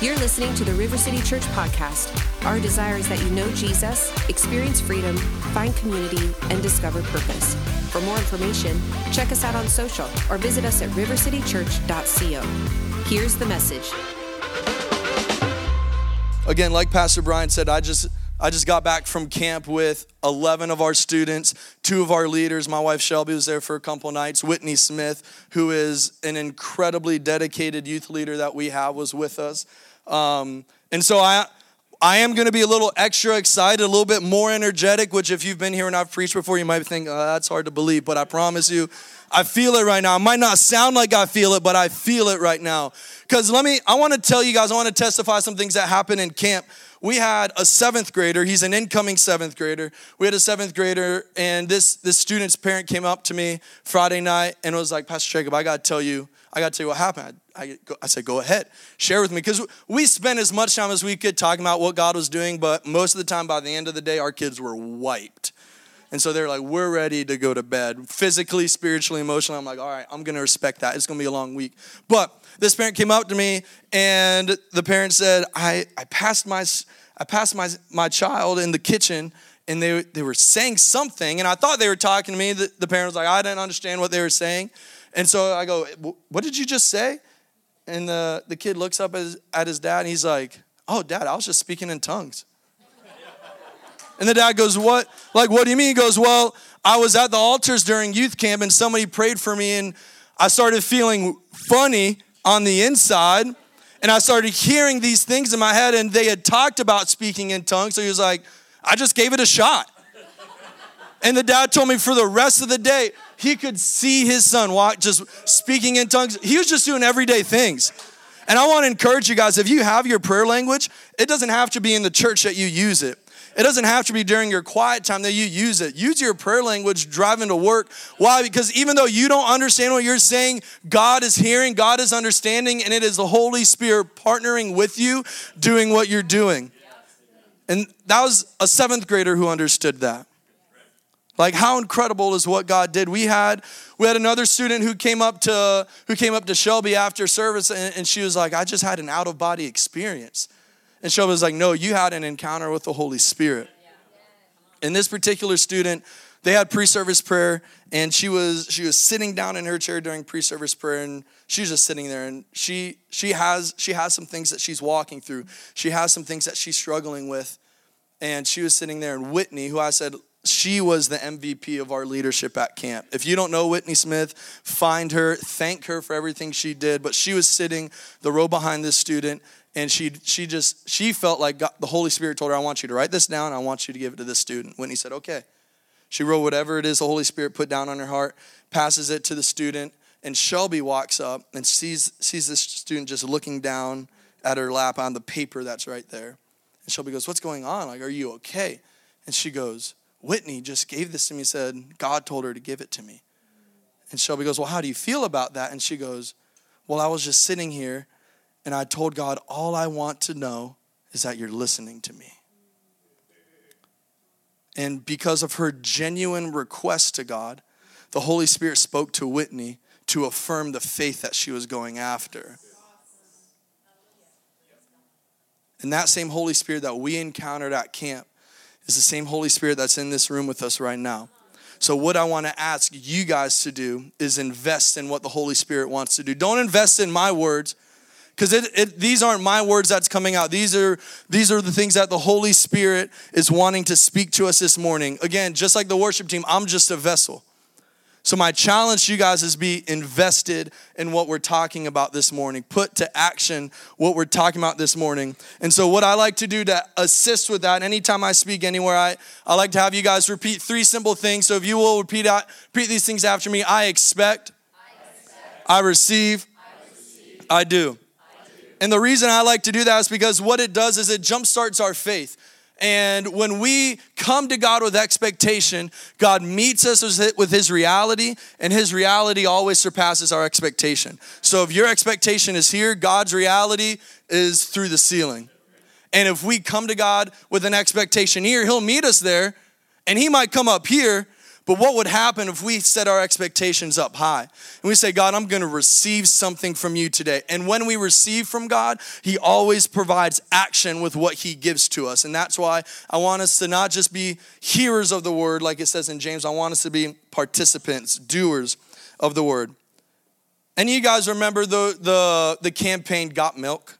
You're listening to the River City Church podcast. Our desire is that you know Jesus, experience freedom, find community, and discover purpose. For more information, check us out on social or visit us at rivercitychurch.co. Here's the message. Again, like Pastor Brian said, I just I just got back from camp with 11 of our students, two of our leaders. My wife Shelby was there for a couple nights. Whitney Smith, who is an incredibly dedicated youth leader that we have, was with us. Um, and so I, I am going to be a little extra excited, a little bit more energetic, which if you've been here and I've preached before, you might think, oh, that's hard to believe, but I promise you, I feel it right now. It might not sound like I feel it, but I feel it right now. Because let me, I want to tell you guys, I want to testify some things that happened in camp. We had a seventh grader, he's an incoming seventh grader. We had a seventh grader, and this, this student's parent came up to me Friday night and was like, Pastor Jacob, I got to tell you, I got to tell you what happened. I, I said, go ahead, share with me. Because we spent as much time as we could talking about what God was doing, but most of the time, by the end of the day, our kids were wiped. And so they're like, we're ready to go to bed, physically, spiritually, emotionally. I'm like, all right, I'm going to respect that. It's going to be a long week. But this parent came up to me, and the parent said, I, I passed, my, I passed my, my child in the kitchen, and they, they were saying something, and I thought they were talking to me. The, the parent was like, I didn't understand what they were saying. And so I go, What did you just say? And the, the kid looks up at his, at his dad and he's like, Oh, dad, I was just speaking in tongues. And the dad goes, What? Like, what do you mean? He goes, Well, I was at the altars during youth camp and somebody prayed for me and I started feeling funny on the inside. And I started hearing these things in my head and they had talked about speaking in tongues. So he was like, I just gave it a shot. And the dad told me for the rest of the day, he could see his son walk just speaking in tongues. He was just doing everyday things. And I want to encourage you guys if you have your prayer language, it doesn't have to be in the church that you use it. It doesn't have to be during your quiet time that you use it. Use your prayer language driving to work. Why? Because even though you don't understand what you're saying, God is hearing, God is understanding, and it is the Holy Spirit partnering with you doing what you're doing. And that was a seventh grader who understood that. Like how incredible is what God did. We had we had another student who came up to who came up to Shelby after service and, and she was like, I just had an out of body experience. And Shelby was like, No, you had an encounter with the Holy Spirit. And this particular student, they had pre-service prayer, and she was she was sitting down in her chair during pre-service prayer, and she was just sitting there. And she she has she has some things that she's walking through. She has some things that she's struggling with, and she was sitting there. And Whitney, who I said she was the MVP of our leadership at camp. If you don't know Whitney Smith, find her, thank her for everything she did. But she was sitting the row behind this student, and she she just she felt like God, the Holy Spirit told her, "I want you to write this down. I want you to give it to this student." Whitney said, "Okay." She wrote whatever it is the Holy Spirit put down on her heart, passes it to the student, and Shelby walks up and sees sees this student just looking down at her lap on the paper that's right there. And Shelby goes, "What's going on? Like, are you okay?" And she goes, Whitney just gave this to me, said, God told her to give it to me. And Shelby goes, Well, how do you feel about that? And she goes, Well, I was just sitting here and I told God, All I want to know is that you're listening to me. And because of her genuine request to God, the Holy Spirit spoke to Whitney to affirm the faith that she was going after. And that same Holy Spirit that we encountered at camp is the same Holy Spirit that's in this room with us right now. So, what I want to ask you guys to do is invest in what the Holy Spirit wants to do. Don't invest in my words, because it, it, these aren't my words that's coming out. These are these are the things that the Holy Spirit is wanting to speak to us this morning. Again, just like the worship team, I'm just a vessel. So, my challenge to you guys is be invested in what we're talking about this morning. Put to action what we're talking about this morning. And so, what I like to do to assist with that, anytime I speak anywhere, I, I like to have you guys repeat three simple things. So, if you will repeat, repeat these things after me I expect, I, expect, I, receive, I do. And the reason I like to do that is because what it does is it jumpstarts our faith. And when we come to God with expectation, God meets us with His reality, and His reality always surpasses our expectation. So if your expectation is here, God's reality is through the ceiling. And if we come to God with an expectation here, He'll meet us there, and He might come up here, But what would happen if we set our expectations up high and we say, God, I'm going to receive something from you today? And when we receive from God, He always provides action with what He gives to us. And that's why I want us to not just be hearers of the word, like it says in James, I want us to be participants, doers of the word. Of you guys remember the, the, the campaign Got Milk?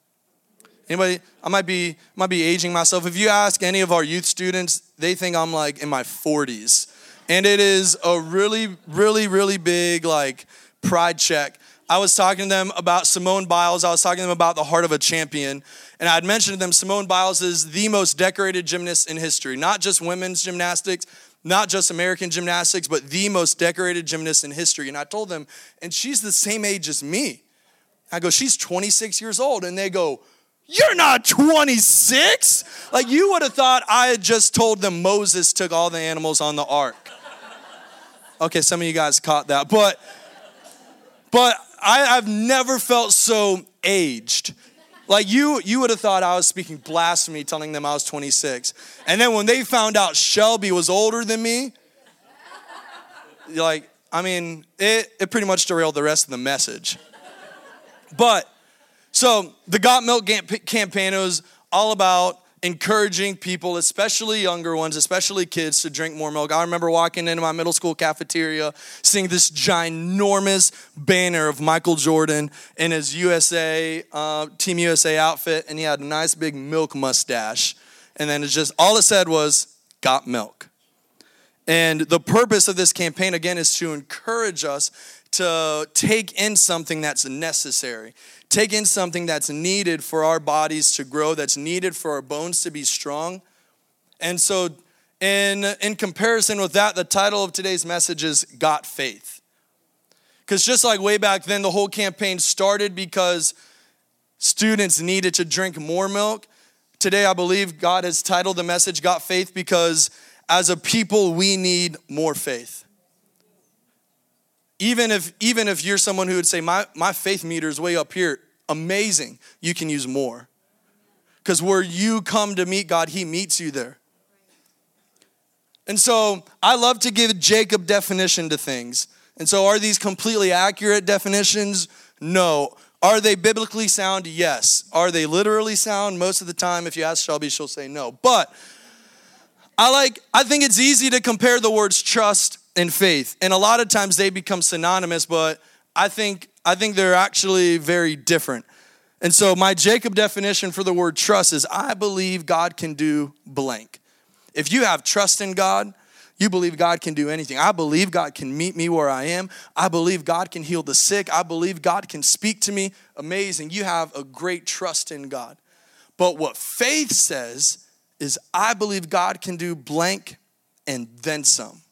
Anybody? I might be might be aging myself. If you ask any of our youth students, they think I'm like in my 40s and it is a really, really, really big like pride check. I was talking to them about Simone Biles. I was talking to them about the heart of a champion. And I had mentioned to them Simone Biles is the most decorated gymnast in history, not just women's gymnastics, not just American gymnastics, but the most decorated gymnast in history. And I told them, and she's the same age as me. I go, she's 26 years old. And they go, you're not 26. Like you would have thought I had just told them Moses took all the animals on the ark. Okay, some of you guys caught that. But but I, I've never felt so aged. Like you, you would have thought I was speaking blasphemy, telling them I was 26. And then when they found out Shelby was older than me, like, I mean, it, it pretty much derailed the rest of the message. But so the Got Milk campaign was all about encouraging people, especially younger ones, especially kids, to drink more milk. I remember walking into my middle school cafeteria, seeing this ginormous banner of Michael Jordan in his USA, uh, Team USA outfit, and he had a nice big milk mustache. And then it just, all it said was, got milk. And the purpose of this campaign, again, is to encourage us to take in something that's necessary take in something that's needed for our bodies to grow, that's needed for our bones to be strong. And so, in, in comparison with that, the title of today's message is Got Faith. Because just like way back then, the whole campaign started because students needed to drink more milk. Today, I believe God has titled the message Got Faith because as a people, we need more faith even if even if you're someone who would say my, my faith meter is way up here amazing you can use more. Because where you come to meet god he meets you there. And so i love to give jacob definition to things. And so are these completely accurate definitions? No. Are they biblically sound? Yes. Are they literally sound? Most of the time if you ask shelby she'll say no. But i like i think it's easy to compare the words trust and faith. And a lot of times they become synonymous, but I think I think they're actually very different. And so my Jacob definition for the word trust is I believe God can do blank. If you have trust in God, you believe God can do anything. I believe God can meet me where I am. I believe God can heal the sick. I believe God can speak to me. Amazing. You have a great trust in God. But what faith says is I believe God can do blank and then some.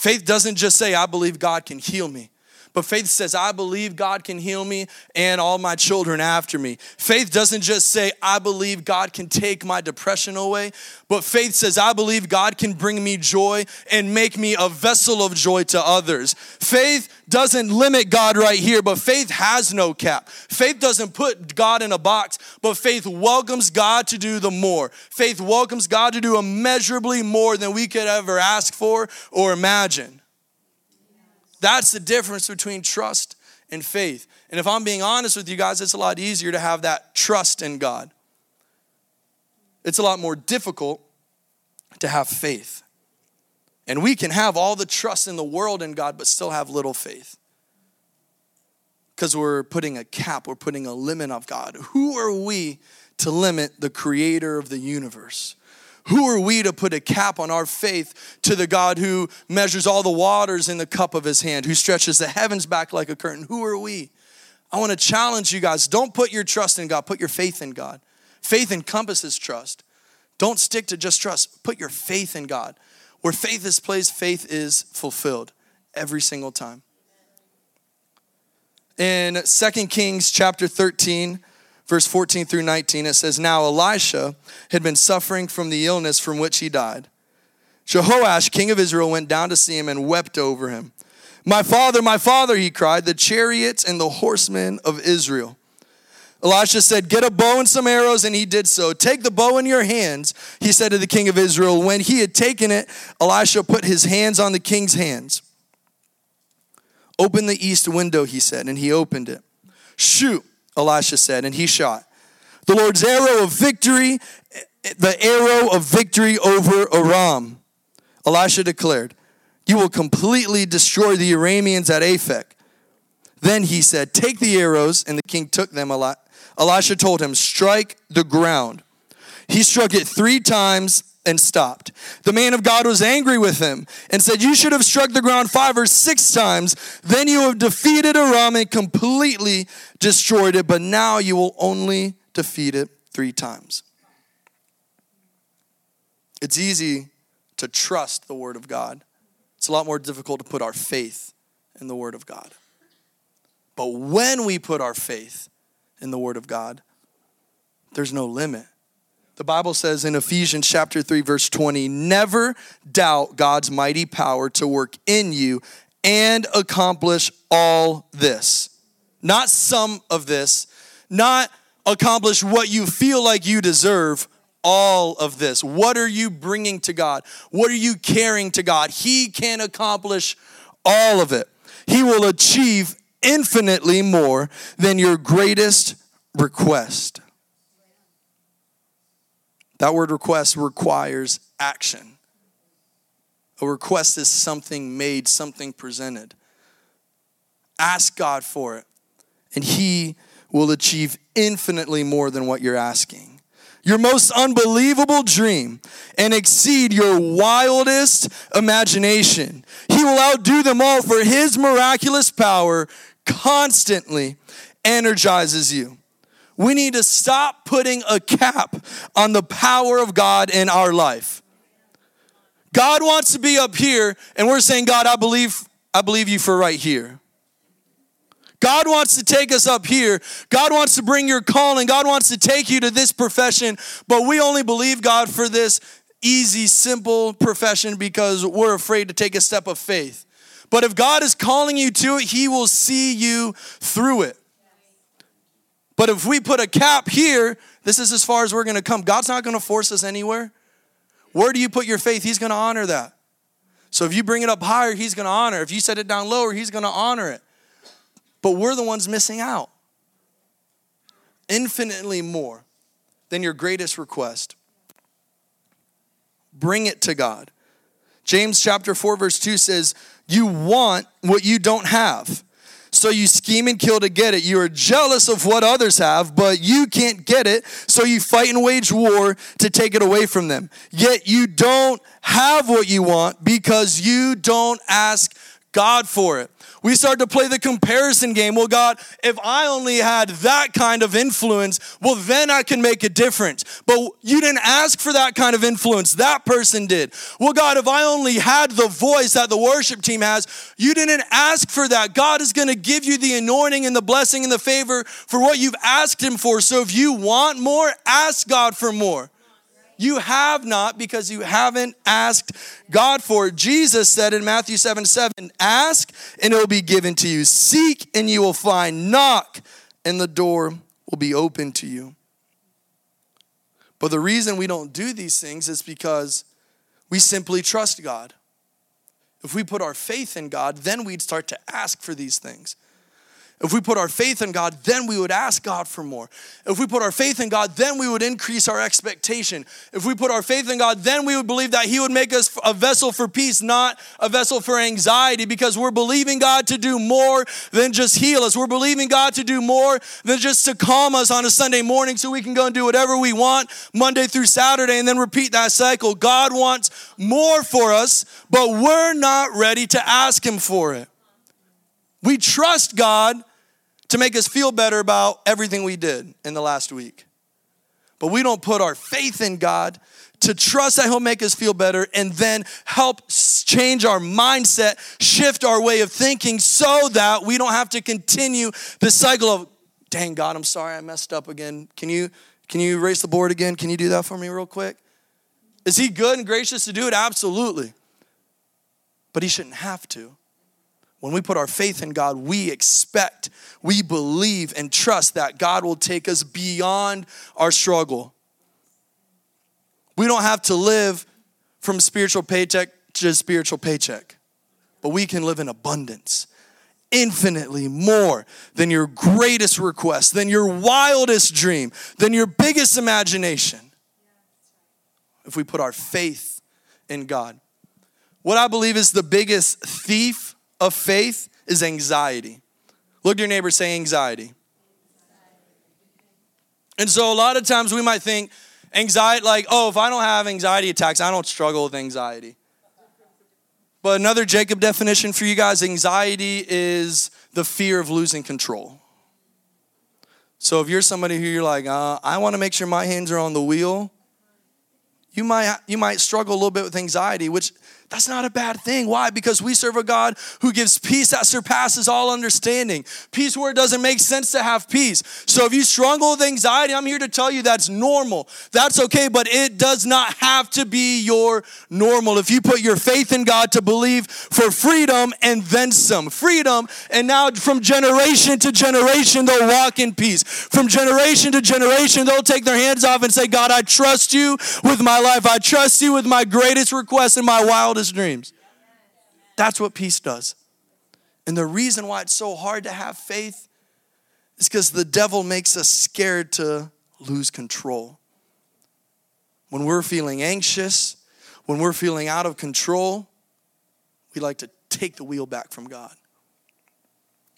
Faith doesn't just say, I believe God can heal me. But faith says, I believe God can heal me and all my children after me. Faith doesn't just say, I believe God can take my depression away. But faith says, I believe God can bring me joy and make me a vessel of joy to others. Faith doesn't limit God right here, but faith has no cap. Faith doesn't put God in a box, but faith welcomes God to do the more. Faith welcomes God to do immeasurably more than we could ever ask for or imagine. That's the difference between trust and faith. And if I'm being honest with you guys, it's a lot easier to have that trust in God. It's a lot more difficult to have faith. And we can have all the trust in the world in God, but still have little faith. Because we're putting a cap, we're putting a limit of God. Who are we to limit the creator of the universe? Who are we to put a cap on our faith to the God who measures all the waters in the cup of his hand, who stretches the heavens back like a curtain? Who are we? I want to challenge you guys don't put your trust in God, put your faith in God. Faith encompasses trust. Don't stick to just trust, put your faith in God. Where faith is placed, faith is fulfilled every single time. In Second Kings chapter 13, verse 14 through 19, it says, Now Elisha had been suffering from the illness from which he died. Jehoash, king of Israel, went down to see him and wept over him. My father, my father, he cried, the chariots and the horsemen of Israel. Elisha said, Get a bow and some arrows, and he did so. Take the bow in your hands, he said to the king of Israel. When he had taken it, Elisha put his hands on the king's hands. Open the east window, he said, and he opened it. Shoot, Elisha said, and he shot. The Lord's arrow of victory, the arrow of victory over Aram. Elisha declared, You will completely destroy the Arameans at Aphek. Then he said, Take the arrows, and the king took them. Elisha told him, Strike the ground. He struck it three times and stopped. The man of God was angry with him and said, You should have struck the ground five or six times. Then you have defeated Aram and completely destroyed it, but now you will only defeat it three times. It's easy to trust the Word of God, it's a lot more difficult to put our faith in the Word of God. But when we put our faith in the Word of God, there's no limit. The Bible says in Ephesians chapter 3 verse 20, never doubt God's mighty power to work in you and accomplish all this. Not some of this, not accomplish what you feel like you deserve, all of this. What are you bringing to God? What are you carrying to God? He can accomplish all of it. He will achieve infinitely more than your greatest request. That word request requires action. A request is something made, something presented. Ask God for it, and He will achieve infinitely more than what you're asking. Your most unbelievable dream and exceed your wildest imagination. He will outdo them all, for His miraculous power constantly energizes you. We need to stop putting a cap on the power of God in our life. God wants to be up here, and we're saying, God, I believe, I believe you for right here. God wants to take us up here. God wants to bring your calling. God wants to take you to this profession, but we only believe God for this easy, simple profession because we're afraid to take a step of faith. But if God is calling you to it, He will see you through it. But if we put a cap here, this is as far as we're going to come. God's not going to force us anywhere. Where do you put your faith? He's going to honor that. So if you bring it up higher, He's going to honor. If you set it down lower, He's going to honor it. But we're the ones missing out. Infinitely more than your greatest request. Bring it to God. James chapter 4 verse 2 says, "You want what you don't have." So you scheme and kill to get it. You are jealous of what others have, but you can't get it. So you fight and wage war to take it away from them. Yet you don't have what you want because you don't ask God for it. We start to play the comparison game. Well, God, if I only had that kind of influence, well, then I can make a difference. But you didn't ask for that kind of influence. That person did. Well, God, if I only had the voice that the worship team has, you didn't ask for that. God is going to give you the anointing and the blessing and the favor for what you've asked Him for. So if you want more, ask God for more. You have not because you haven't asked God for it. Jesus said in Matthew 7 7, Ask and it will be given to you. Seek and you will find. Knock and the door will be open to you. But the reason we don't do these things is because we simply trust God. If we put our faith in God, then we'd start to ask for these things. If we put our faith in God, then we would ask God for more. If we put our faith in God, then we would increase our expectation. If we put our faith in God, then we would believe that He would make us a vessel for peace, not a vessel for anxiety, because we're believing God to do more than just heal us. We're believing God to do more than just to calm us on a Sunday morning so we can go and do whatever we want Monday through Saturday and then repeat that cycle. God wants more for us, but we're not ready to ask Him for it. We trust God to make us feel better about everything we did in the last week. But we don't put our faith in God to trust that He'll make us feel better and then help change our mindset, shift our way of thinking so that we don't have to continue the cycle of, dang God, I'm sorry I messed up again. Can you can you erase the board again? Can you do that for me real quick? Is he good and gracious to do it? Absolutely. But he shouldn't have to. When we put our faith in God, we expect, we believe, and trust that God will take us beyond our struggle. We don't have to live from spiritual paycheck to spiritual paycheck, but we can live in abundance infinitely more than your greatest request, than your wildest dream, than your biggest imagination. If we put our faith in God. What I believe is the biggest thief of faith is anxiety. Look at your neighbor, say anxiety. And so a lot of times we might think anxiety, like, oh, if I don't have anxiety attacks, I don't struggle with anxiety. But another Jacob definition for you guys anxiety is the fear of losing control. So if you're somebody who you're like, uh, I want to make sure my hands are on the wheel, you might, you might struggle a little bit with anxiety, which that's not a bad thing. Why? Because we serve a God who gives peace that surpasses all understanding. Peace where it doesn't make sense to have peace. So if you struggle with anxiety, I'm here to tell you that's normal. That's okay, but it does not have to be your normal. If you put your faith in God to believe for freedom and then some freedom, and now from generation to generation, they'll walk in peace. From generation to generation, they'll take their hands off and say, God, I trust you with my life. I trust you with my greatest request and my wildest dreams. That's what peace does. And the reason why it's so hard to have faith is because the devil makes us scared to lose control. When we're feeling anxious, when we're feeling out of control, we like to take the wheel back from God.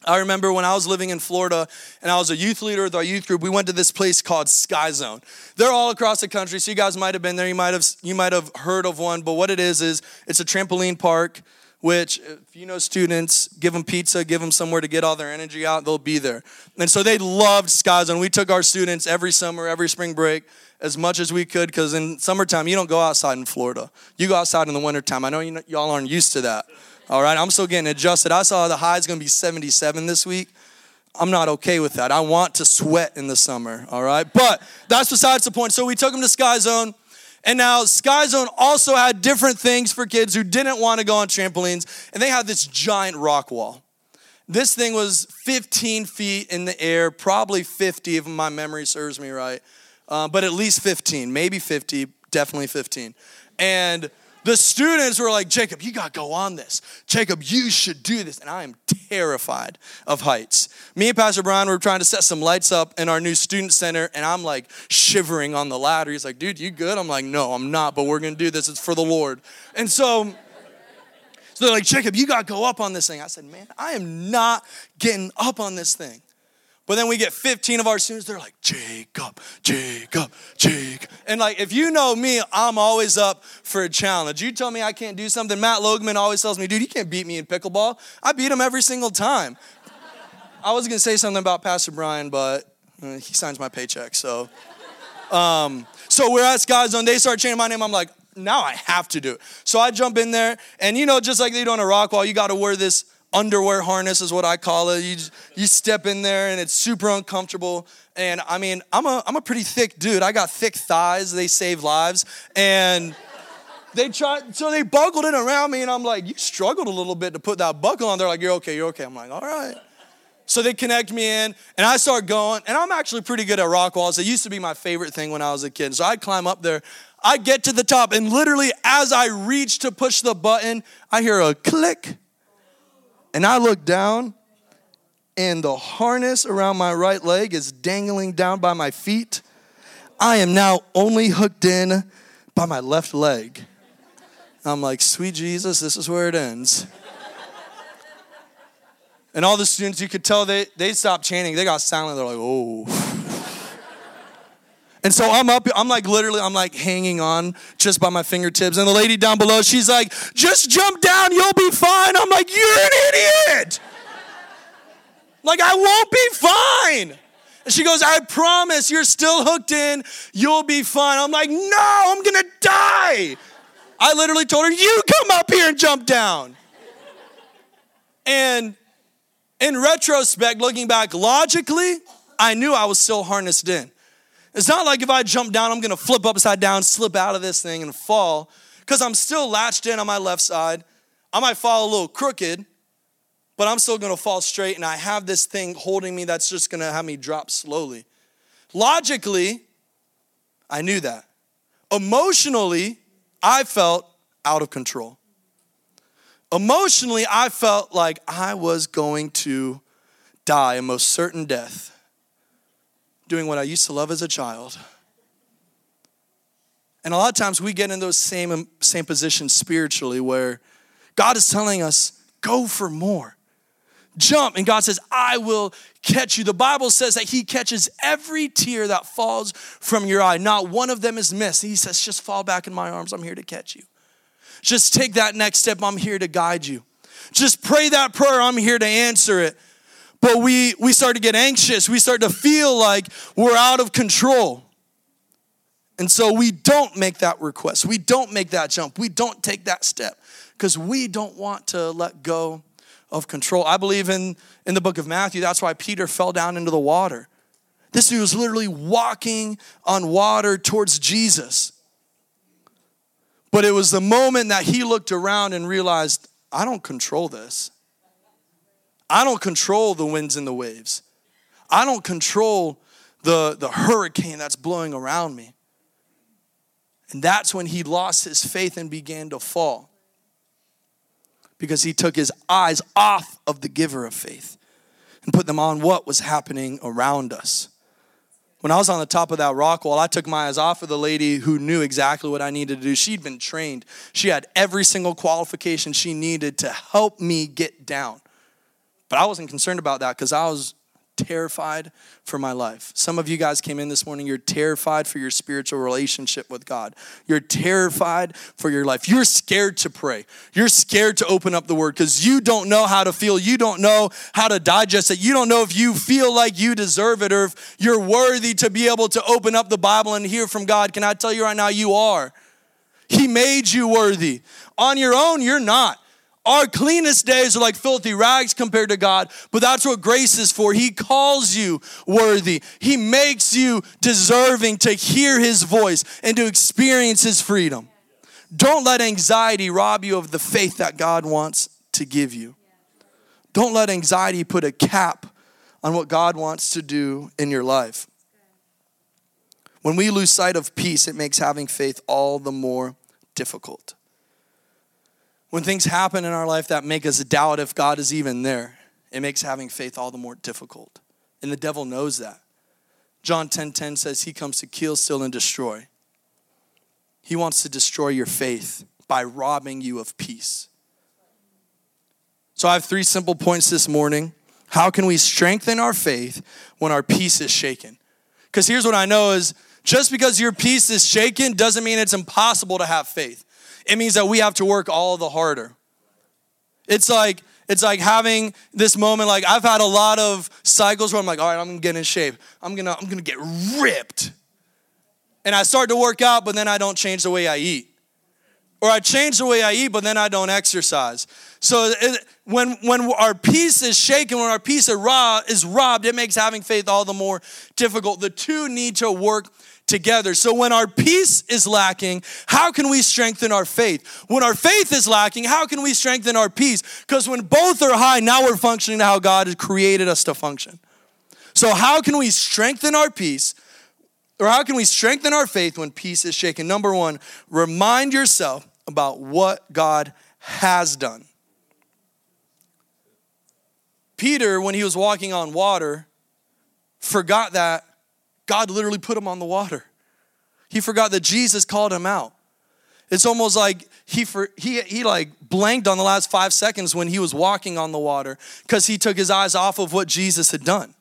I remember when I was living in Florida and I was a youth leader with our youth group, we went to this place called Sky Zone. They're all across the country, so you guys might have been there. You might have you might have heard of one, but what it is is it's a trampoline park which if you know students, give them pizza, give them somewhere to get all their energy out, they'll be there. And so they loved Sky Zone. We took our students every summer, every spring break, as much as we could, because in summertime, you don't go outside in Florida. You go outside in the wintertime. I know you, y'all aren't used to that. All right, I'm still getting adjusted. I saw the high is going to be 77 this week. I'm not okay with that. I want to sweat in the summer, all right? But that's besides the point. So we took them to Sky Zone. And now Sky Zone also had different things for kids who didn't want to go on trampolines. And they had this giant rock wall. This thing was 15 feet in the air, probably 50 if my memory serves me right, uh, but at least 15, maybe 50, definitely 15. And the students were like, Jacob, you got to go on this. Jacob, you should do this. And I am terrified of heights. Me and Pastor Brian were trying to set some lights up in our new student center, and I'm like shivering on the ladder. He's like, dude, you good? I'm like, no, I'm not, but we're going to do this. It's for the Lord. And so, so they're like, Jacob, you got to go up on this thing. I said, man, I am not getting up on this thing. But then we get 15 of our students, they're like, Jacob, Jacob, Jacob. And like, if you know me, I'm always up for a challenge. You tell me I can't do something. Matt Logman always tells me, dude, you can't beat me in pickleball. I beat him every single time. I was gonna say something about Pastor Brian, but uh, he signs my paycheck, so. Um, so we're at Sky Zone. They start chanting my name. I'm like, now I have to do it. So I jump in there, and you know, just like they do on a rock wall, you got to wear this underwear harness is what I call it. You, you step in there and it's super uncomfortable. And I mean, I'm a, I'm a pretty thick dude. I got thick thighs. They save lives. And they tried, so they buckled it around me and I'm like, you struggled a little bit to put that buckle on. They're like, you're okay, you're okay. I'm like, all right. So they connect me in and I start going. And I'm actually pretty good at rock walls. It used to be my favorite thing when I was a kid. So I'd climb up there. I get to the top and literally as I reach to push the button, I hear a click and I look down, and the harness around my right leg is dangling down by my feet. I am now only hooked in by my left leg. I'm like, sweet Jesus, this is where it ends. And all the students, you could tell they, they stopped chanting. They got silent. They're like, oh. And so I'm up, I'm like literally, I'm like hanging on just by my fingertips. And the lady down below, she's like, just jump down, you'll be fine. I'm like, you're an idiot. like, I won't be fine. And she goes, I promise you're still hooked in, you'll be fine. I'm like, no, I'm gonna die. I literally told her, you come up here and jump down. And in retrospect, looking back logically, I knew I was still harnessed in. It's not like if I jump down, I'm gonna flip upside down, slip out of this thing, and fall, because I'm still latched in on my left side. I might fall a little crooked, but I'm still gonna fall straight, and I have this thing holding me that's just gonna have me drop slowly. Logically, I knew that. Emotionally, I felt out of control. Emotionally, I felt like I was going to die a most certain death doing what I used to love as a child. And a lot of times we get in those same, um, same positions spiritually where God is telling us, go for more. Jump. And God says, I will catch you. The Bible says that He catches every tear that falls from your eye. Not one of them is missed. He says, just fall back in my arms. I'm here to catch you. Just take that next step. I'm here to guide you. Just pray that prayer. I'm here to answer it. But we, we start to get anxious. We start to feel like we're out of control. And so we don't make that request. We don't make that jump. We don't take that step because we don't want to let go of control. I believe in, in the book of Matthew, that's why Peter fell down into the water. This dude was literally walking on water towards Jesus. But it was the moment that he looked around and realized, I don't control this. I don't control the winds and the waves. I don't control the, the hurricane that's blowing around me. And that's when he lost his faith and began to fall because he took his eyes off of the giver of faith and put them on what was happening around us. When I was on the top of that rock wall, I took my eyes off of the lady who knew exactly what I needed to do. She'd been trained, she had every single qualification she needed to help me get down. But I wasn't concerned about that because I was terrified for my life. Some of you guys came in this morning, you're terrified for your spiritual relationship with God. You're terrified for your life. You're scared to pray. You're scared to open up the word because you don't know how to feel. You don't know how to digest it. You don't know if you feel like you deserve it or if you're worthy to be able to open up the Bible and hear from God. Can I tell you right now, you are. He made you worthy. On your own, you're not. Our cleanest days are like filthy rags compared to God, but that's what grace is for. He calls you worthy. He makes you deserving to hear His voice and to experience His freedom. Don't let anxiety rob you of the faith that God wants to give you. Don't let anxiety put a cap on what God wants to do in your life. When we lose sight of peace, it makes having faith all the more difficult when things happen in our life that make us doubt if God is even there, it makes having faith all the more difficult. And the devil knows that. John 10:10 10, 10 says he comes to kill, steal, and destroy. He wants to destroy your faith by robbing you of peace. So I have three simple points this morning. How can we strengthen our faith when our peace is shaken? Because here's what I know is just because your peace is shaken doesn't mean it's impossible to have faith it means that we have to work all the harder. It's like it's like having this moment like I've had a lot of cycles where I'm like, all right, I'm gonna get in shape. I'm gonna I'm gonna get ripped. And I start to work out, but then I don't change the way I eat. Or I change the way I eat, but then I don't exercise. So it, when, when our peace is shaken, when our peace is robbed, it makes having faith all the more difficult. The two need to work together. So when our peace is lacking, how can we strengthen our faith? When our faith is lacking, how can we strengthen our peace? Because when both are high, now we're functioning how God has created us to function. So how can we strengthen our peace? Or how can we strengthen our faith when peace is shaken? Number one, remind yourself about what God has done. Peter, when he was walking on water, forgot that God literally put him on the water. He forgot that Jesus called him out. It's almost like he for, he he like blanked on the last 5 seconds when he was walking on the water cuz he took his eyes off of what Jesus had done.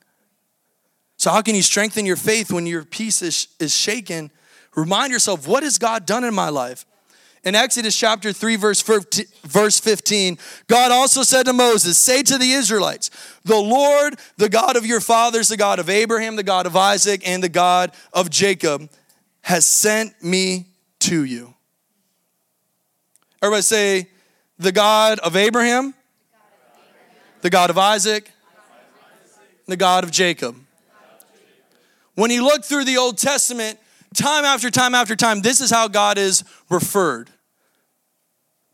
So how can you strengthen your faith when your peace is, is shaken? Remind yourself, what has God done in my life? In Exodus chapter 3, verse 15, God also said to Moses, Say to the Israelites, the Lord, the God of your fathers, the God of Abraham, the God of Isaac, and the God of Jacob, has sent me to you. Everybody say, the God of Abraham, the God of Isaac, the God of Jacob. When you look through the Old Testament, time after time after time, this is how God is referred.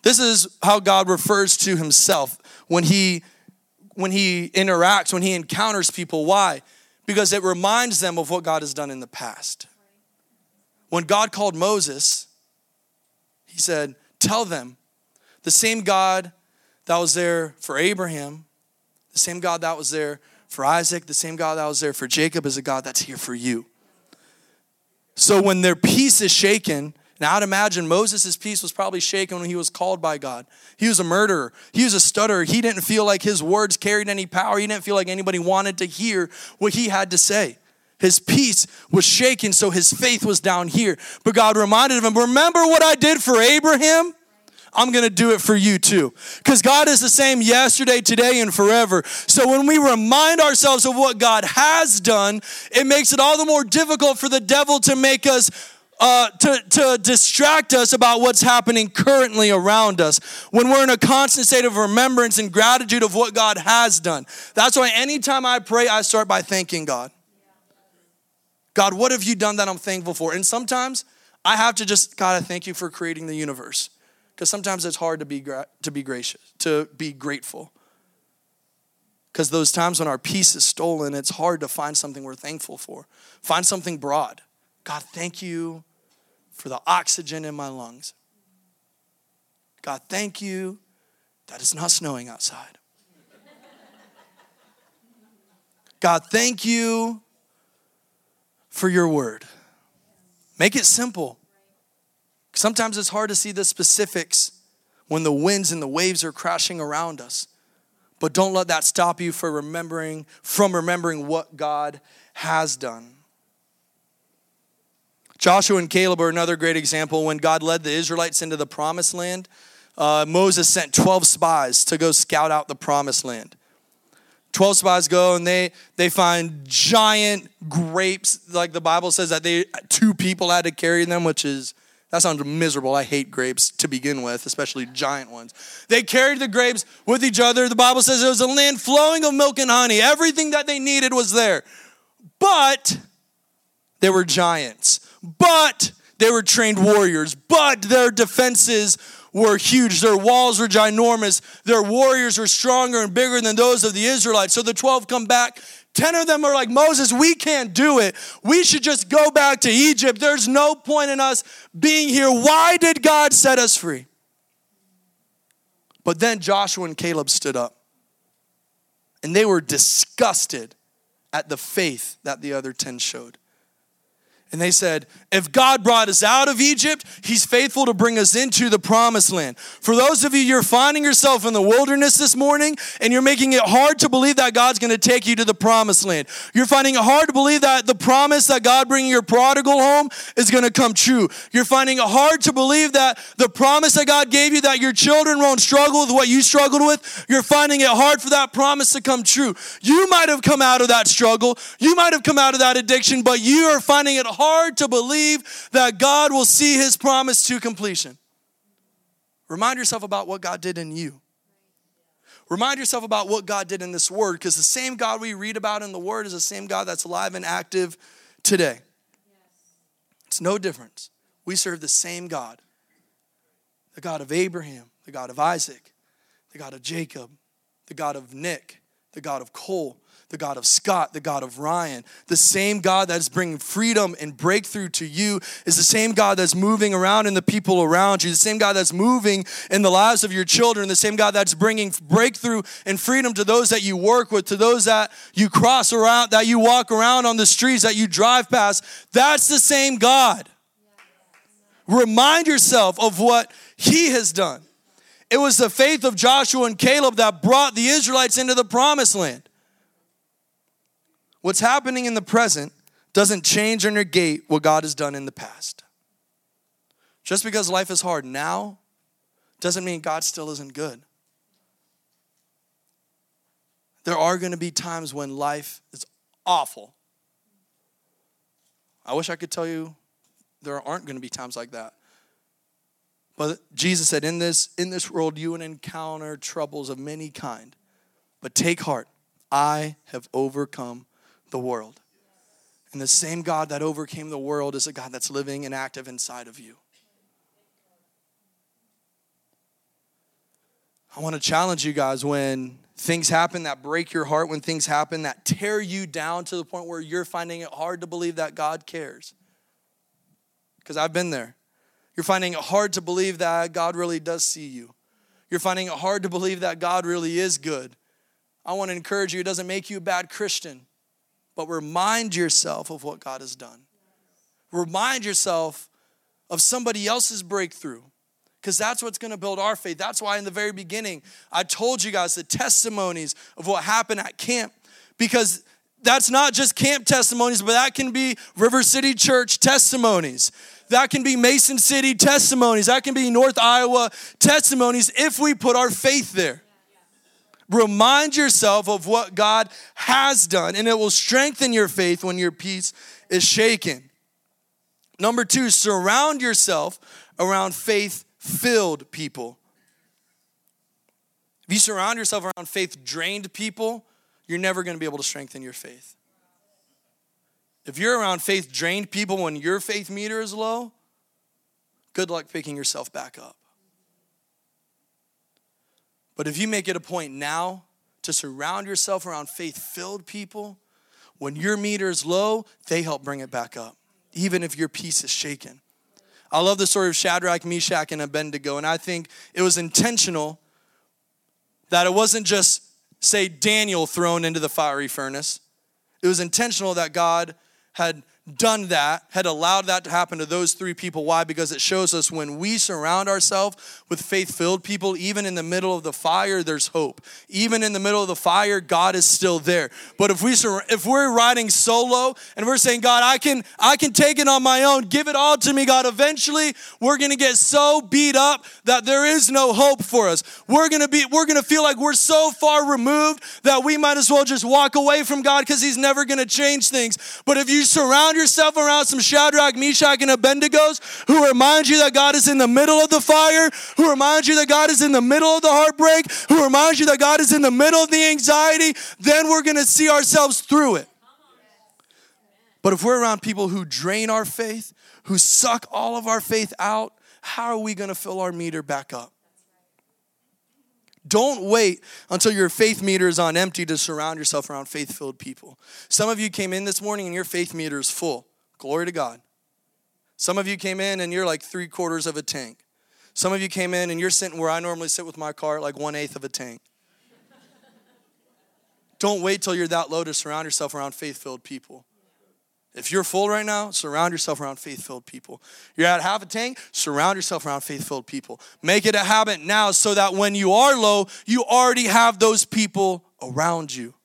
This is how God refers to himself when he when he interacts, when he encounters people. Why? Because it reminds them of what God has done in the past. When God called Moses, he said, Tell them the same God that was there for Abraham, the same God that was there for Isaac, the same God that was there for Jacob is a God that's here for you. So when their peace is shaken, now I'd imagine Moses' peace was probably shaken when he was called by God. He was a murderer. He was a stutterer. He didn't feel like his words carried any power. He didn't feel like anybody wanted to hear what he had to say. His peace was shaken, so his faith was down here. But God reminded him, Remember what I did for Abraham? I'm going to do it for you too. Because God is the same yesterday, today, and forever. So when we remind ourselves of what God has done, it makes it all the more difficult for the devil to make us. Uh, to, to distract us about what's happening currently around us when we're in a constant state of remembrance and gratitude of what God has done. That's why anytime I pray, I start by thanking God. God, what have you done that I'm thankful for? And sometimes I have to just, God, I thank you for creating the universe because sometimes it's hard to be gra- to be gracious, to be grateful. Because those times when our peace is stolen, it's hard to find something we're thankful for. Find something broad. God, thank you for the oxygen in my lungs. God, thank you that it's not snowing outside. God, thank you for your word. Make it simple. Sometimes it's hard to see the specifics when the winds and the waves are crashing around us. But don't let that stop you from remembering from remembering what God has done. Joshua and Caleb are another great example. When God led the Israelites into the promised land, uh, Moses sent 12 spies to go scout out the promised land. 12 spies go and they they find giant grapes like the bible says that they two people had to carry them which is that sounds miserable. I hate grapes to begin with, especially giant ones. They carried the grapes with each other. The Bible says it was a land flowing of milk and honey. Everything that they needed was there. But they were giants. But they were trained warriors. But their defenses were huge. Their walls were ginormous. Their warriors were stronger and bigger than those of the Israelites. So the 12 come back 10 of them are like, Moses, we can't do it. We should just go back to Egypt. There's no point in us being here. Why did God set us free? But then Joshua and Caleb stood up and they were disgusted at the faith that the other 10 showed. And they said, if God brought us out of Egypt, He's faithful to bring us into the promised land. For those of you, you're finding yourself in the wilderness this morning and you're making it hard to believe that God's to take you to the promised land. You're finding it hard to believe that the promise that God bringing your prodigal home is to come true. You're finding it hard to believe that the promise that God gave you that your children won't struggle with what you struggled with. You're finding it hard for that promise to come true. You might have come out of that struggle. You might have come out of that addiction, but you are finding it hard to believe that God will see his promise to completion. Remind yourself about what God did in you. Remind yourself about what God did in this word, because the same God we read about in the word is the same God that's alive and active today. It's no difference. We serve the same God the God of Abraham, the God of Isaac, the God of Jacob, the God of Nick, the God of Cole, the God of Scott, the God of Ryan. The same God that is bringing freedom and breakthrough to you is the same God that's moving around in the people around you, the same God that's moving in the lives of your children, the same God that's bringing breakthrough and freedom to those that you work with, to those that you cross around, that you walk around on the streets, that you drive past. That's the same God. Remind yourself of what He has done. It was the faith of Joshua and Caleb that brought the Israelites into the promised land. What's happening in the present doesn't change or negate what God has done in the past. Just because life is hard now doesn't mean God still isn't good. There are going to be times when life is awful. I wish I could tell you there aren't going to be times like that. But Jesus said, in this, in this world, you will encounter troubles of many kind. But take heart, I have overcome the world. And the same God that overcame the world is a God that's living and active inside of you. I want to challenge you guys when things happen that break your heart, when things happen that tear you down to the point where you're finding it hard to believe that God cares. Because I've been there. You're finding it hard to believe that God really does see you. You're finding it hard to believe that God really is good. I want to encourage you, it doesn't make you a bad Christian, but remind yourself of what God has done. Remind yourself of somebody else's breakthrough because that's what's going to build our faith. That's why in the very beginning, I told you guys the testimonies of what happened at camp because that's not just camp testimonies, but that can be River City Church testimonies. That can be Mason City testimonies. That can be North Iowa testimonies if we put our faith there. Remind yourself of what God has done, and it will strengthen your faith when your peace is shaken. Number two, surround yourself around faith filled people. If you surround yourself around faith drained people, you're never going to be able to strengthen your faith. If you're around faith drained people when your faith meter is low, good luck picking yourself back up. But if you make it a point now to surround yourself around faith filled people, when your meter is low, they help bring it back up, even if your peace is shaken. I love the story of Shadrach, Meshach, and Abednego, and I think it was intentional that it wasn't just, say, Daniel thrown into the fiery furnace. It was intentional that God had done that, had allowed that to happen to those three people. Why? Because it shows us when we surround ourselves with faith filled people, even in the middle of the fire, there's hope. Even in the middle of the fire, God is still there. But if we if we're riding solo and we're saying, God, I can I can take it on my own, give it all to me, God, eventually we're gonna get so beat up that there is no hope for us. We're gonna be we're gonna feel like we're so far removed that we might as well just walk away from God because He's never gonna change things. But if you surround yourself around some Shadrach, Meshach, and Abednego's who remind you that God is in the middle of the fire, who remind you that God is in the middle of the heartbreak, who remind you that God is in the middle of the anxiety, then we're going to see ourselves through it. But if we're around people who drain our faith, who suck all of our faith out, how are we going to fill our meter back up? Don't wait until your faith meter is on empty to surround yourself around faith filled people. Some of you came in this morning and your faith meter is full. Glory to God. Some of you came in and you're like three quarters of a tank. Some of you came in and you're sitting where I normally sit with my car, like one eighth of a tank. Don't wait till you're that low to surround yourself around faith filled people. If you're full right now, surround yourself around faith filled people. You're at half a tank, surround yourself around faith filled people. Make it a habit now so that when you are low, you already have those people around you.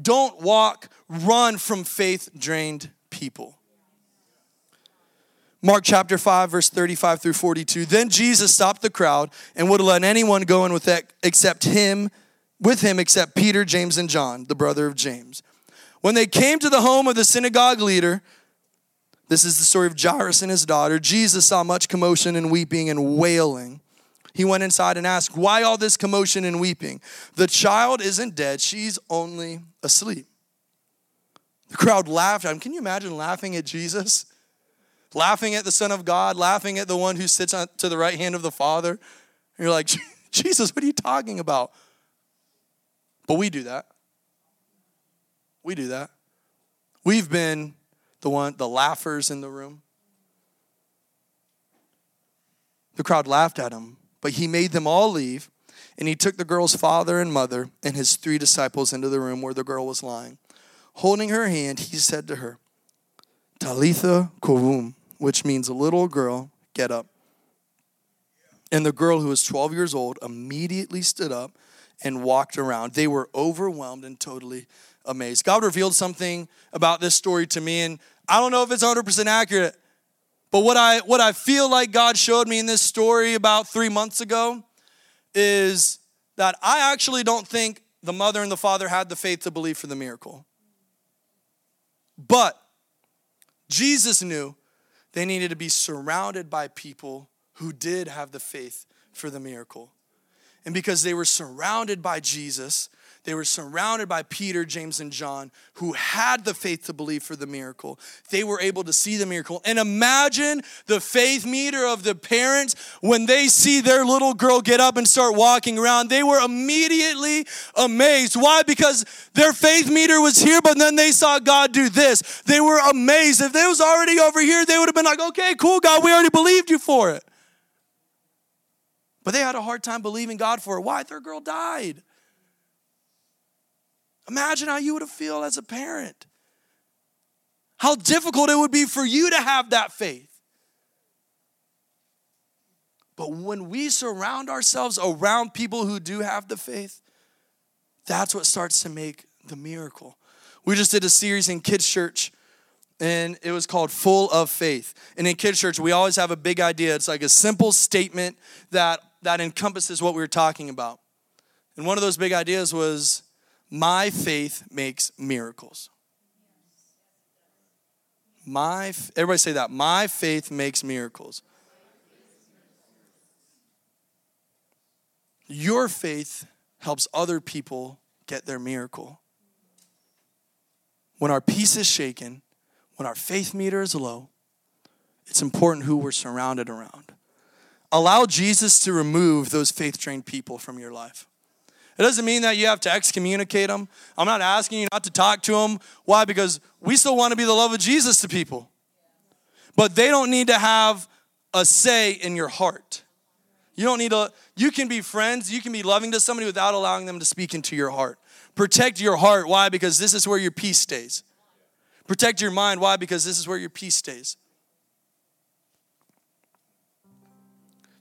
Don't walk, run from faith drained people. Mark chapter 5, verse 35 through 42. Then Jesus stopped the crowd and would let anyone go in with that except him, with him except Peter, James, and John, the brother of James. When they came to the home of the synagogue leader, this is the story of Jairus and his daughter. Jesus saw much commotion and weeping and wailing. He went inside and asked, Why all this commotion and weeping? The child isn't dead, she's only asleep. The crowd laughed at him. Can you imagine laughing at Jesus? Laughing at the Son of God, laughing at the one who sits on, to the right hand of the Father. And you're like, Jesus, what are you talking about? But we do that. We do that. We've been the one, the laughers in the room. The crowd laughed at him, but he made them all leave, and he took the girl's father and mother and his three disciples into the room where the girl was lying. Holding her hand, he said to her, Talitha koum, which means little girl, get up. And the girl, who was 12 years old, immediately stood up and walked around. They were overwhelmed and totally amazed. God revealed something about this story to me, and I don't know if it's 100% accurate, but what I, what I feel like God showed me in this story about three months ago is that I actually don't think the mother and the father had the faith to believe for the miracle. But Jesus knew they needed to be surrounded by people who did have the faith for the miracle. And because they were surrounded by Jesus, They were surrounded by Peter, James, and John, who had the faith to believe for the miracle. They were able to see the miracle. And imagine the faith meter of the parents when they see their little girl get up and start walking around. They were immediately amazed. Why? Because their faith meter was here, but then they saw God do this. They were amazed. If they was already over here, they would have been like, okay, cool, God, we already believed you for it. But they had a hard time believing God for it. Why? Their girl died. Imagine how you would felt as a parent. How difficult it would be for you to have that faith. But when we surround ourselves around people who do have the faith, that's what starts to make the miracle. We just did a series in kids' church, and it was called Full of Faith. And in kids' church, we always have a big idea. It's like a simple statement that, that encompasses what we were talking about. And one of those big ideas was my faith makes miracles. My everybody say that. My faith makes miracles. Your faith helps other people get their miracle. When our peace is shaken, when our faith meter is low, it's important who we're surrounded around. Allow Jesus to remove those faith trained people from your life. It doesn't mean that you have to excommunicate them. I'm not asking you not to talk to them. Why? Because we still want to be the love of Jesus to people. But they don't need to have a say in your heart. You don't need to, you can be friends, you can be loving to somebody without allowing them to speak into your heart. Protect your heart. Why? Because this is where your peace stays. Protect your mind. Why? Because this is where your peace stays.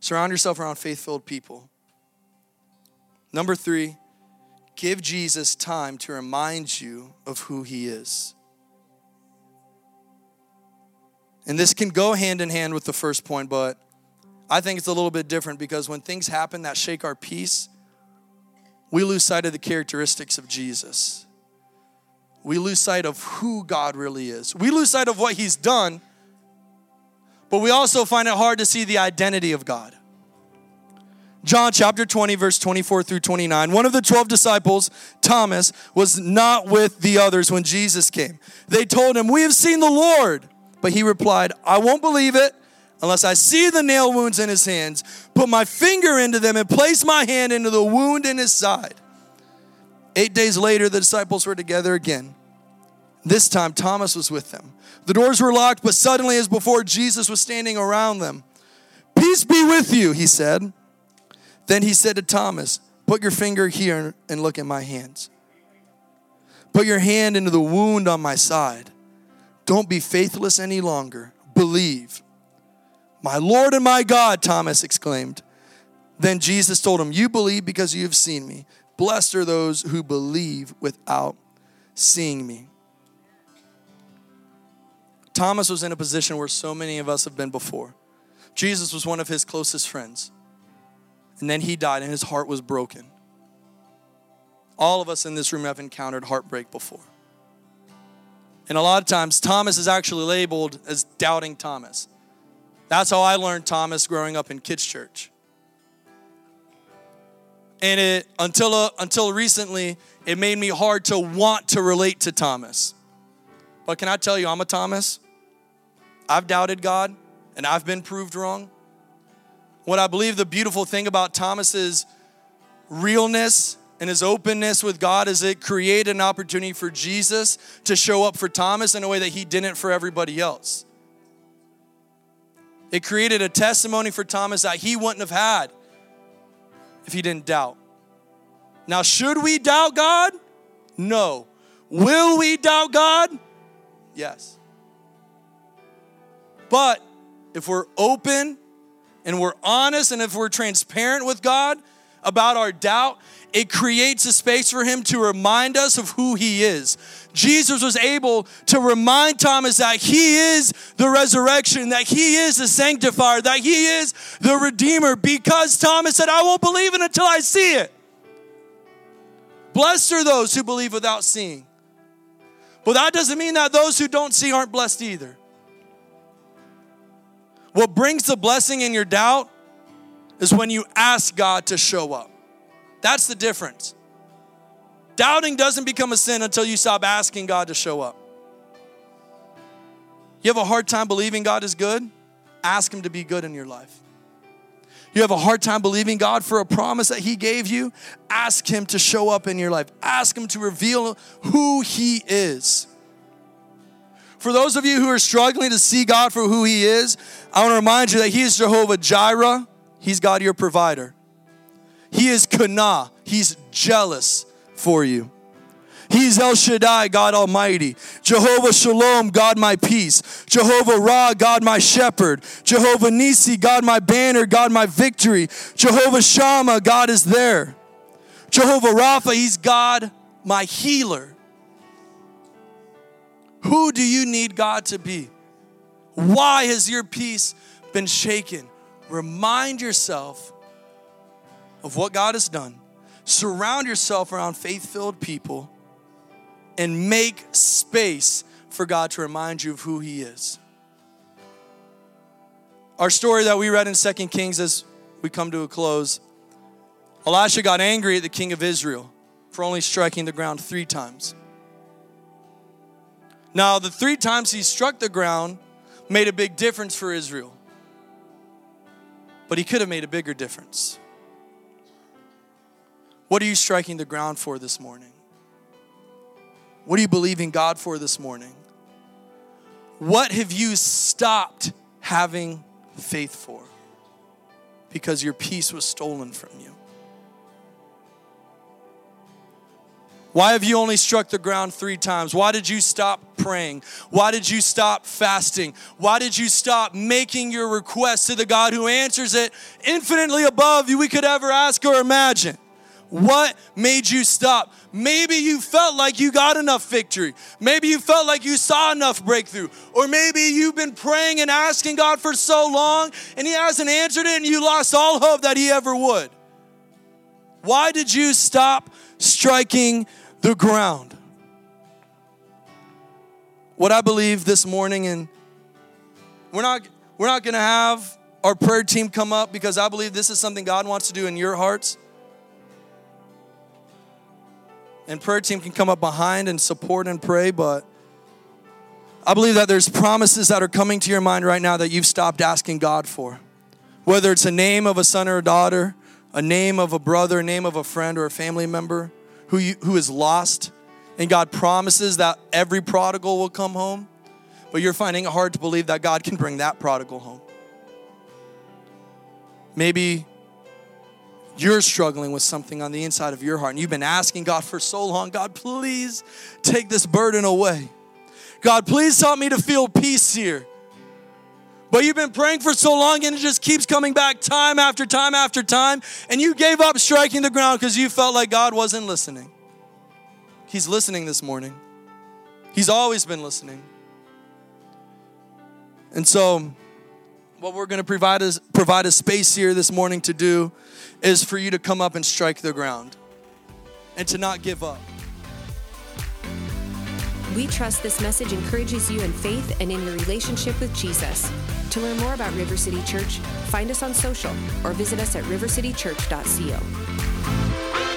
Surround yourself around faith filled people. Number three, give Jesus time to remind you of who he is. And this can go hand in hand with the first point, but I think it's a little bit different because when things happen that shake our peace, we lose sight of the characteristics of Jesus. We lose sight of who God really is. We lose sight of what He's done, but we also find it hard to see the identity of God. John chapter 20, verse 24 through 29. One of the 12 disciples, Thomas, was not with the others when Jesus came. They told him, We have seen the Lord. But he replied, I won't believe it unless I see the nail wounds in his hands, put my finger into them, and place my hand into the wound in his side. Eight days later, the disciples were together again. This time, Thomas was with them. The doors were locked, but suddenly, as before, Jesus was standing around them. Peace be with you, he said. Then he said to Thomas, Put your finger here and look at my hands. Put your hand into the wound on my side. Don't be faithless any longer. Believe. My Lord and my God, Thomas exclaimed. Then Jesus told him, You believe because you have seen me. Blessed are those who believe without seeing me. Thomas was in a position where so many of us have been before. Jesus was one of his closest friends. And then he died and his heart was broken. All of us in this room have encountered heartbreak before. And a lot of times, Thomas is actually labeled as doubting Thomas. That's how I learned Thomas growing up in kids' church. And it until uh, until recently, it made me hard to want to relate to Thomas. But can I tell you, I'm a Thomas. I've doubted God, and I've been proved wrong. What I believe the beautiful thing about Thomas's realness and his openness with God is it created an opportunity for Jesus to show up for Thomas in a way that he didn't for everybody else. It created a testimony for Thomas that he wouldn't have had if he didn't doubt. Now, should we doubt God? No. Will we doubt God? Yes. But if we're open and we're honest and if we're transparent with God about our doubt, it creates a space for Him to remind us of who He is. Jesus was able to remind Thomas that He is the resurrection, that He is the sanctifier, that He is the Redeemer, because Thomas said, I won't believe it until I see it. Blessed are those who believe without seeing. But that doesn't mean that those who don't see aren't blessed either. What brings the blessing in your doubt is when you ask God to show up. That's the difference. Doubting doesn't become a sin until you stop asking God to show up. You have a hard time believing God is good? Ask Him to be good in your life. You have a hard time believing God for a promise that He gave you? Ask Him to show up in your life. Ask Him to reveal who He is. For those of you who are struggling to see God for who He is, I want to remind you that He is Jehovah Jireh. He's God, your provider. He is Kana. He's jealous for you. He's El Shaddai, God Almighty. Jehovah Shalom, God my peace. Jehovah Ra, God my shepherd. Jehovah Nisi, God my banner, God my victory. Jehovah Shammah, God is there. Jehovah Rapha, He's God my healer. Who do you need God to be? Why has your peace been shaken? Remind yourself of what God has done. Surround yourself around faith filled people and make space for God to remind you of who He is. Our story that we read in Second Kings as we come to a close Elisha got angry at the king of Israel for only striking the ground three times. Now, the three times he struck the ground made a big difference for Israel, but he could have made a bigger difference. What are you striking the ground for this morning? What are you believing God for this morning? What have you stopped having faith for because your peace was stolen from you? Why have you only struck the ground three times? Why did you stop praying? Why did you stop fasting? Why did you stop making your request to the God who answers it infinitely above you we could ever ask or imagine? What made you stop? Maybe you felt like you got enough victory. Maybe you felt like you saw enough breakthrough. Or maybe you've been praying and asking God for so long and He hasn't answered it and you lost all hope that He ever would. Why did you stop striking the ground? What I believe this morning, and we're not, we're not going to have our prayer team come up because I believe this is something God wants to do in your hearts and prayer team can come up behind and support and pray, but I believe that there's promises that are coming to your mind right now that you've stopped asking God for. Whether it's a name of a son or a daughter, a name of a brother, a name of a friend or a family member who, you, who is lost, and God promises that every prodigal will come home, but you're finding it hard to believe that God can bring that prodigal home. Maybe you're struggling with something on the inside of your heart and you've been asking God for so long, God, please take this burden away. God, please help me to feel peace here. But you've been praying for so long and it just keeps coming back time after time after time, and you gave up striking the ground because you felt like God wasn't listening. He's listening this morning, He's always been listening. And so, what we're going to provide is provide a space here this morning to do is for you to come up and strike the ground and to not give up. We trust this message encourages you in faith and in your relationship with Jesus. To learn more about River City Church, find us on social or visit us at rivercitychurch.co.